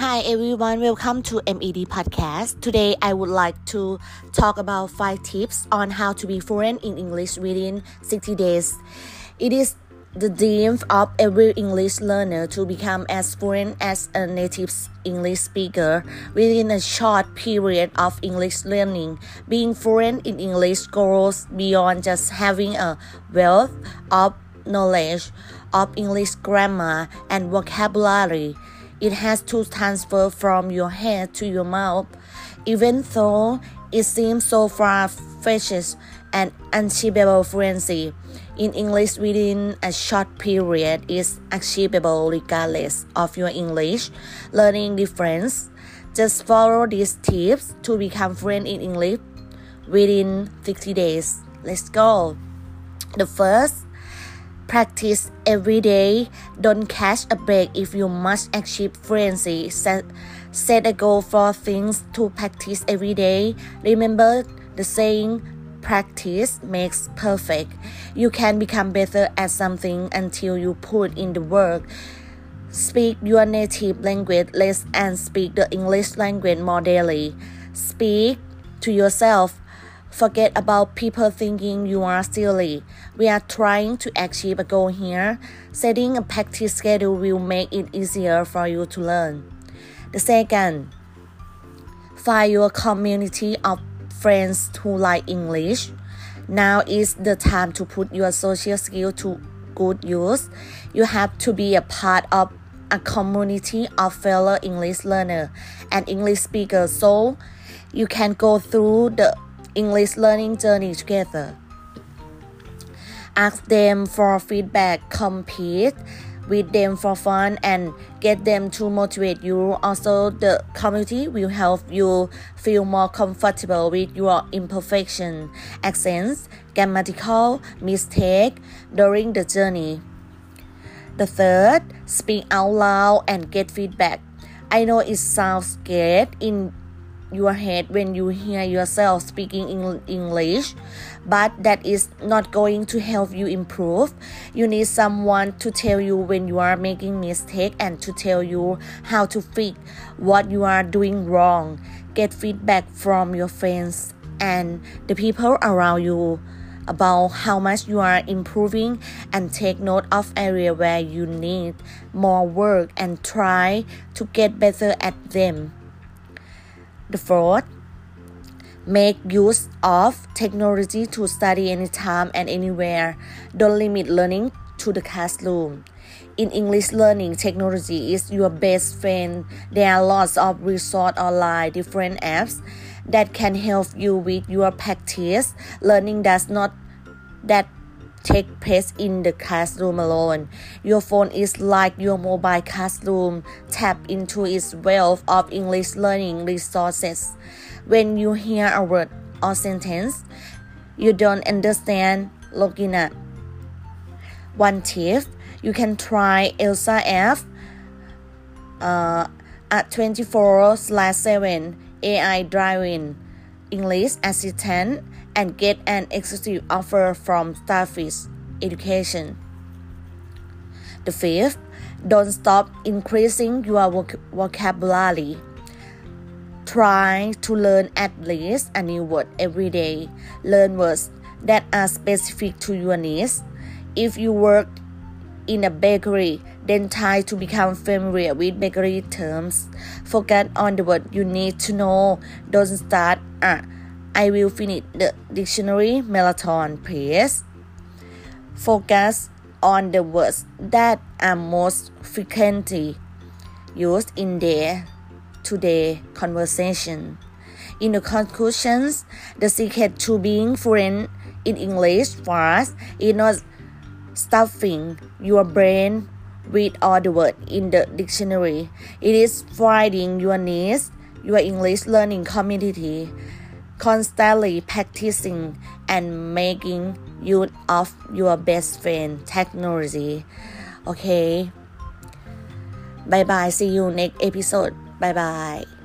Hi everyone, welcome to MED Podcast. Today I would like to talk about 5 tips on how to be fluent in English within 60 days. It is the dream of every English learner to become as fluent as a native English speaker within a short period of English learning. Being fluent in English goes beyond just having a wealth of knowledge of English grammar and vocabulary. It has to transfer from your head to your mouth, even though it seems so far-fetched and unachievable fluency in English within a short period is achievable regardless of your English learning difference. Just follow these tips to become fluent in English within 60 days. Let's go. The first Practice every day. Don't catch a break if you must achieve fluency. Set, set a goal for things to practice every day. Remember the saying, practice makes perfect. You can become better at something until you put in the work. Speak your native language less and speak the English language more daily. Speak to yourself Forget about people thinking you are silly. We are trying to achieve a goal here. Setting a practice schedule will make it easier for you to learn. The second, find your community of friends who like English. Now is the time to put your social skill to good use. You have to be a part of a community of fellow English learner and English speakers so you can go through the English learning journey together. Ask them for feedback, compete with them for fun, and get them to motivate you. Also, the community will help you feel more comfortable with your imperfection, accents, grammatical mistake during the journey. The third, speak out loud and get feedback. I know it sounds great in your head when you hear yourself speaking in English, but that is not going to help you improve. You need someone to tell you when you are making mistake and to tell you how to fix what you are doing wrong. Get feedback from your friends and the people around you about how much you are improving and take note of area where you need more work and try to get better at them. The fourth, make use of technology to study anytime and anywhere. Don't limit learning to the classroom. In English learning, technology is your best friend. There are lots of resources online, different apps that can help you with your practice. Learning does not that take place in the classroom alone. Your phone is like your mobile classroom. Tap into its wealth of English learning resources. When you hear a word or sentence you don't understand, looking at one tip, you can try Elsa F uh, at 24 slash 7 AI driving English assistant and get an exclusive offer from Starfish Education. The fifth, don't stop increasing your voc- vocabulary. Try to learn at least a new word every day. Learn words that are specific to your needs. If you work in a bakery, then try to become familiar with bakery terms. Focus on the word you need to know. Don't start uh, I will finish the dictionary marathon, please. Focus on the words that are most frequently used in their today conversation. In the conclusions, the secret to being fluent in English for us is not stuffing your brain with all the words in the dictionary. It is finding your needs, your English learning community, constantly practicing and making use of your best friend technology. Okay. Bye bye. See you next episode. Bye bye.